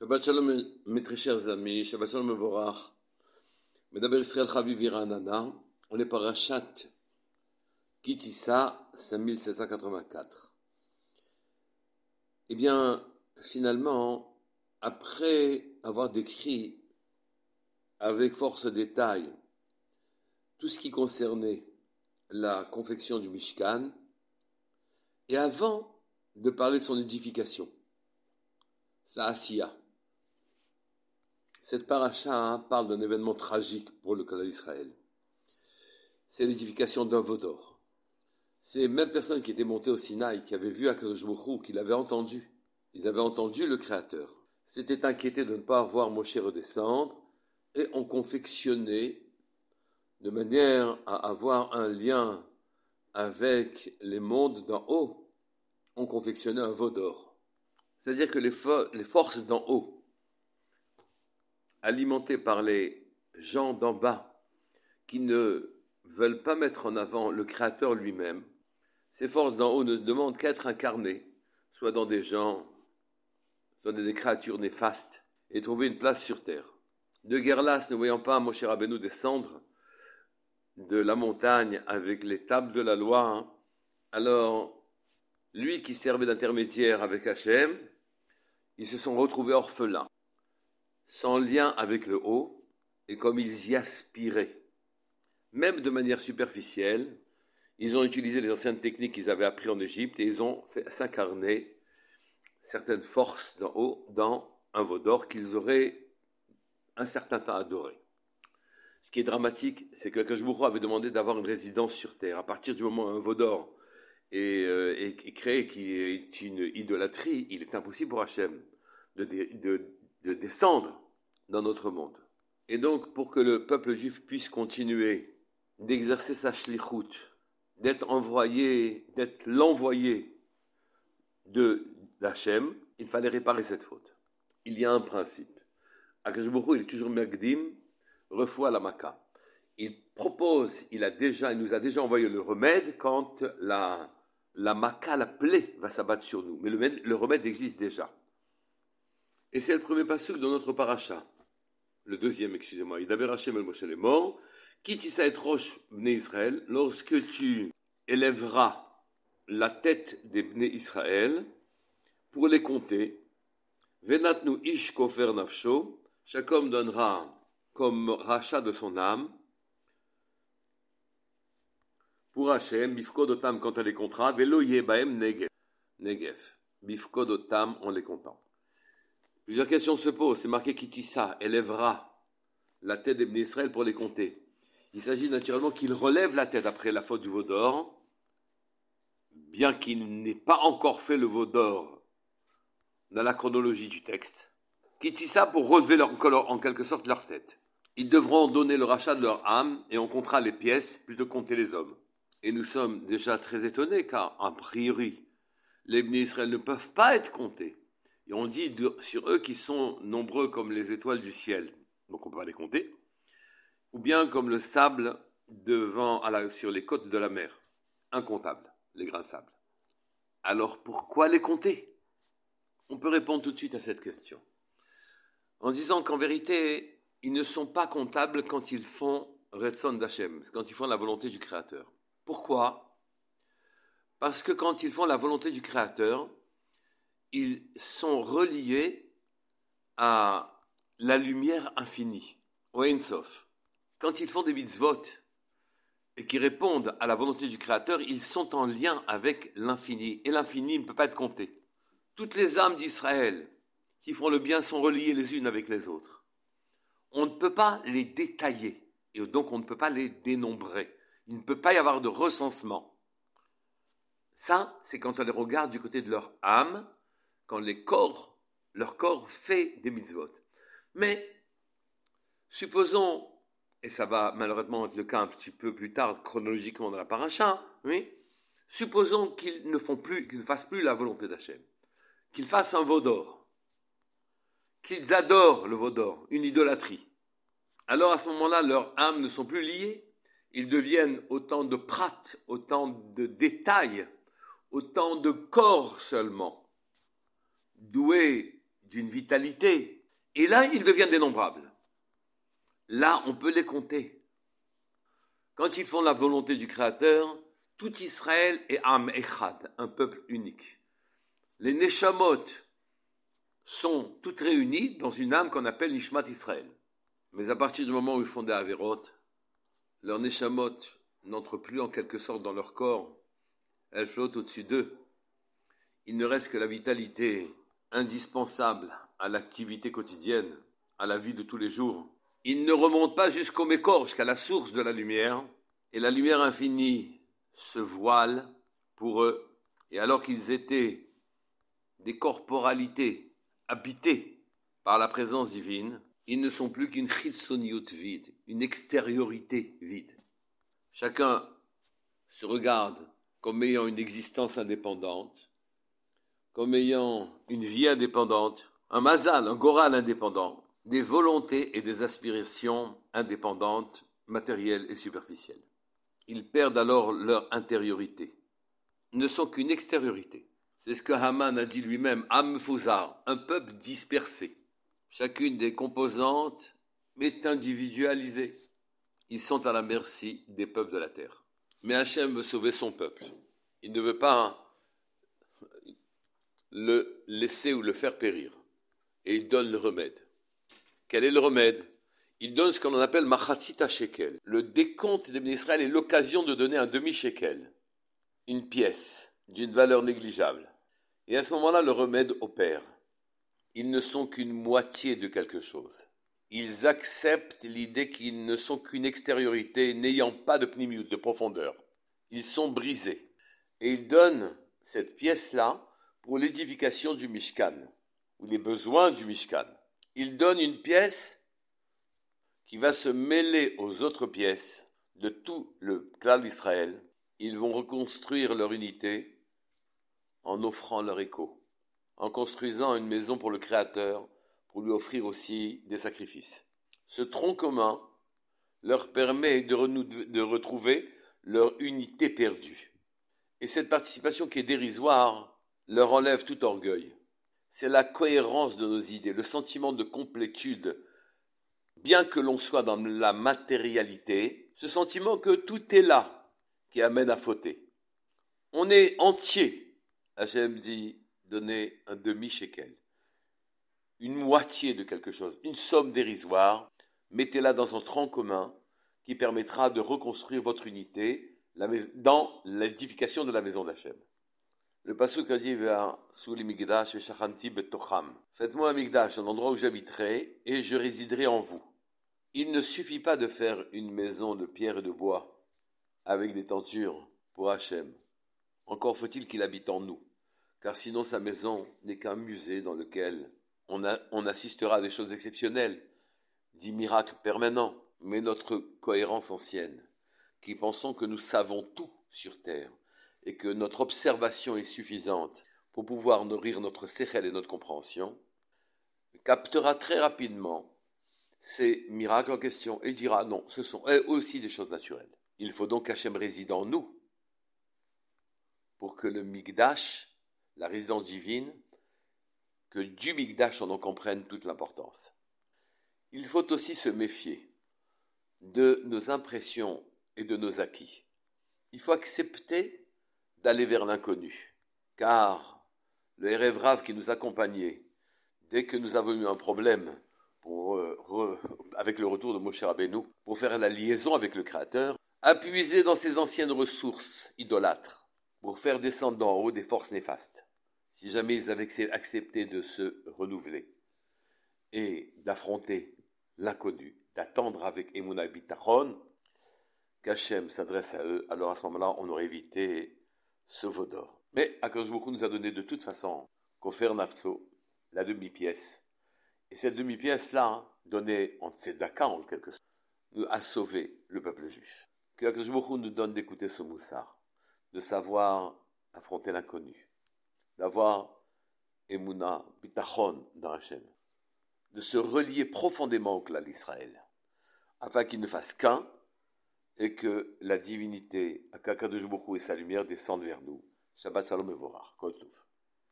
Shabbat Shalom, mes très chers amis, Shabbat Shalom Vorach, Medaber Israël Chaviv Nana, on est parachat Kitissa 5784. Eh bien, finalement, après avoir décrit avec force détail tout ce qui concernait la confection du Mishkan, et avant de parler de son édification, sa asiya, cette paracha parle d'un événement tragique pour le cas d'Israël. C'est l'édification d'un Vaudor. C'est les mêmes personnes qui étaient montées au Sinaï, qui avaient vu Akadosh qui l'avaient entendu. Ils avaient entendu le Créateur. S'étaient inquiétés de ne pas voir Moshe redescendre et ont confectionné de manière à avoir un lien avec les mondes d'en haut, ont confectionné un Vaudor. C'est-à-dire que les forces d'en haut alimentés par les gens d'en bas qui ne veulent pas mettre en avant le Créateur lui-même, ces forces d'en haut ne demandent qu'à être incarnées, soit dans des gens, soit dans des créatures néfastes, et trouver une place sur terre. De Guerlas, ne voyant pas Moshe Rabbeinu descendre de la montagne avec les tables de la loi, hein, alors lui qui servait d'intermédiaire avec Hachem, ils se sont retrouvés orphelins sans lien avec le haut, et comme ils y aspiraient, même de manière superficielle, ils ont utilisé les anciennes techniques qu'ils avaient apprises en Égypte et ils ont fait s'incarner certaines forces d'en haut dans un veau d'or qu'ils auraient un certain temps adoré. Ce qui est dramatique, c'est que Kajbourou avait demandé d'avoir une résidence sur terre. À partir du moment où un veau d'or est, euh, créé, qui est une idolâtrie, il est impossible pour Hachem de, de, de descendre dans notre monde. Et donc, pour que le peuple juif puisse continuer d'exercer sa shlichut, d'être envoyé, d'être l'envoyé de l'Hachem, il fallait réparer cette faute. Il y a un principe. Akashbourou, il est toujours Megdim, refoua la Maca. Il propose, il a déjà, il nous a déjà envoyé le remède quand la, la la plaie, va s'abattre sur nous. Mais le remède existe déjà. Et c'est le premier passage de notre paracha. Le deuxième, excusez-moi. Il avait Hashem el Moshe est mort. Kitissa et Roche Bnei Israël, lorsque tu élèveras la tête des Bnei Israël pour les compter, Venatnu ish kofer nafsho, chaque homme donnera comme rachat de son âme, pour Hachem, bifkodotam quand elle les comptera, velo yebaem negev. Negev. Bifkodotam en les comptant. Plusieurs questions se posent. C'est marqué qu'Itissa élèvera la tête des Israël pour les compter. Il s'agit naturellement qu'il relève la tête après la faute du veau d'or, bien qu'il n'ait pas encore fait le veau d'or dans la chronologie du texte. Kitissa pour relever en quelque sorte leur tête. Ils devront donner le rachat de leur âme et on comptera les pièces plutôt que compter les hommes. Et nous sommes déjà très étonnés car, a priori, les Israël ne peuvent pas être comptés. Et on dit sur eux qu'ils sont nombreux comme les étoiles du ciel. Donc on peut pas les compter. Ou bien comme le sable devant, sur les côtes de la mer. Incontable, les grains de sable. Alors pourquoi les compter? On peut répondre tout de suite à cette question. En disant qu'en vérité, ils ne sont pas comptables quand ils font Retson d'Hachem, quand ils font la volonté du Créateur. Pourquoi? Parce que quand ils font la volonté du Créateur, ils sont reliés à la lumière infinie, au Ensof. Quand ils font des mitzvot et qui répondent à la volonté du Créateur, ils sont en lien avec l'infini. Et l'infini ne peut pas être compté. Toutes les âmes d'Israël qui font le bien sont reliées les unes avec les autres. On ne peut pas les détailler et donc on ne peut pas les dénombrer. Il ne peut pas y avoir de recensement. Ça, c'est quand on les regarde du côté de leur âme quand les corps, leur corps fait des mitzvot. Mais, supposons, et ça va malheureusement être le cas un petit peu plus tard chronologiquement dans la paracha, oui, supposons qu'ils ne font plus, qu'ils ne fassent plus la volonté d'Hachem, qu'ils fassent un veau d'or, qu'ils adorent le veau d'or, une idolâtrie. Alors à ce moment-là, leurs âmes ne sont plus liées, ils deviennent autant de prates, autant de détails, autant de corps seulement doués d'une vitalité. Et là, ils deviennent dénombrables. Là, on peut les compter. Quand ils font la volonté du Créateur, tout Israël est Am Echad, un peuple unique. Les Neshamot sont toutes réunies dans une âme qu'on appelle Nishmat Israël. Mais à partir du moment où ils font des Averot, leurs Neshamot n'entrent plus en quelque sorte dans leur corps, elles flottent au-dessus d'eux. Il ne reste que la vitalité indispensable à l'activité quotidienne, à la vie de tous les jours. Ils ne remontent pas jusqu'au Mécor, jusqu'à la source de la lumière, et la lumière infinie se voile pour eux, et alors qu'ils étaient des corporalités habitées par la présence divine, ils ne sont plus qu'une chitsoniut vide, une extériorité vide. Chacun se regarde comme ayant une existence indépendante, comme ayant une vie indépendante, un mazal, un goral indépendant, des volontés et des aspirations indépendantes, matérielles et superficielles. Ils perdent alors leur intériorité, ne sont qu'une extériorité. C'est ce que Haman a dit lui-même, Amfouzar, un peuple dispersé. Chacune des composantes est individualisée. Ils sont à la merci des peuples de la terre. Mais Hachem veut sauver son peuple. Il ne veut pas le laisser ou le faire périr. Et il donne le remède. Quel est le remède? Il donne ce qu'on appelle machatzita shekel. Le décompte des Israël est l'occasion de donner un demi-shekel, une pièce d'une valeur négligeable. Et à ce moment-là, le remède opère. Ils ne sont qu'une moitié de quelque chose. Ils acceptent l'idée qu'ils ne sont qu'une extériorité n'ayant pas de pnimiut, de profondeur. Ils sont brisés. Et ils donnent cette pièce-là pour l'édification du Mishkan, ou les besoins du Mishkan. Ils donnent une pièce qui va se mêler aux autres pièces de tout le clan d'Israël. Ils vont reconstruire leur unité en offrant leur écho, en construisant une maison pour le Créateur, pour lui offrir aussi des sacrifices. Ce tronc commun leur permet de, de retrouver leur unité perdue. Et cette participation qui est dérisoire leur enlève tout orgueil. C'est la cohérence de nos idées, le sentiment de complétude, bien que l'on soit dans la matérialité, ce sentiment que tout est là qui amène à fauter. On est entier. Hachem dit donner un demi-shekel, une moitié de quelque chose, une somme dérisoire, mettez-la dans un tronc commun qui permettra de reconstruire votre unité dans l'édification de la maison d'Hachem. Le pasuk a dit sous les migdash et shachanti. Faites-moi un migdash, un endroit où j'habiterai, et je résiderai en vous. Il ne suffit pas de faire une maison de pierre et de bois, avec des tentures, pour Hachem. Encore faut-il qu'il habite en nous, car sinon sa maison n'est qu'un musée dans lequel on, on assistera à des choses exceptionnelles, dix miracles permanents, mais notre cohérence ancienne, qui pensons que nous savons tout sur terre, et que notre observation est suffisante pour pouvoir nourrir notre séchel et notre compréhension, captera très rapidement ces miracles en question et dira non, ce sont aussi des choses naturelles. Il faut donc qu'Hachem réside en nous pour que le Migdash, la résidence divine, que du Migdash on en comprenne toute l'importance. Il faut aussi se méfier de nos impressions et de nos acquis. Il faut accepter d'aller vers l'inconnu. Car le Rav qui nous accompagnait, dès que nous avons eu un problème euh, avec le retour de Moshe Rabbeinu, pour faire la liaison avec le Créateur, a puisé dans ses anciennes ressources idolâtres pour faire descendre d'en haut des forces néfastes. Si jamais ils avaient accepté de se renouveler et d'affronter l'inconnu, d'attendre avec Emunah Bitachon, qu'Hachem s'adresse à eux, alors à ce moment-là, on aurait évité ce veau d'or. Mais Akadosh nous a donné de toute façon, Kofer Nafso, la demi-pièce. Et cette demi-pièce-là, donnée en tzedaka en quelque sorte, a sauvé le peuple juif. Que Akadosh nous donne d'écouter ce moussard, de savoir affronter l'inconnu, d'avoir Emouna, Bitachon dans Hachem, de se relier profondément au clan d'Israël, afin qu'il ne fasse qu'un, et que la divinité, Akakadosh et sa lumière descendent vers nous. Shabbat Shalom et Vorach.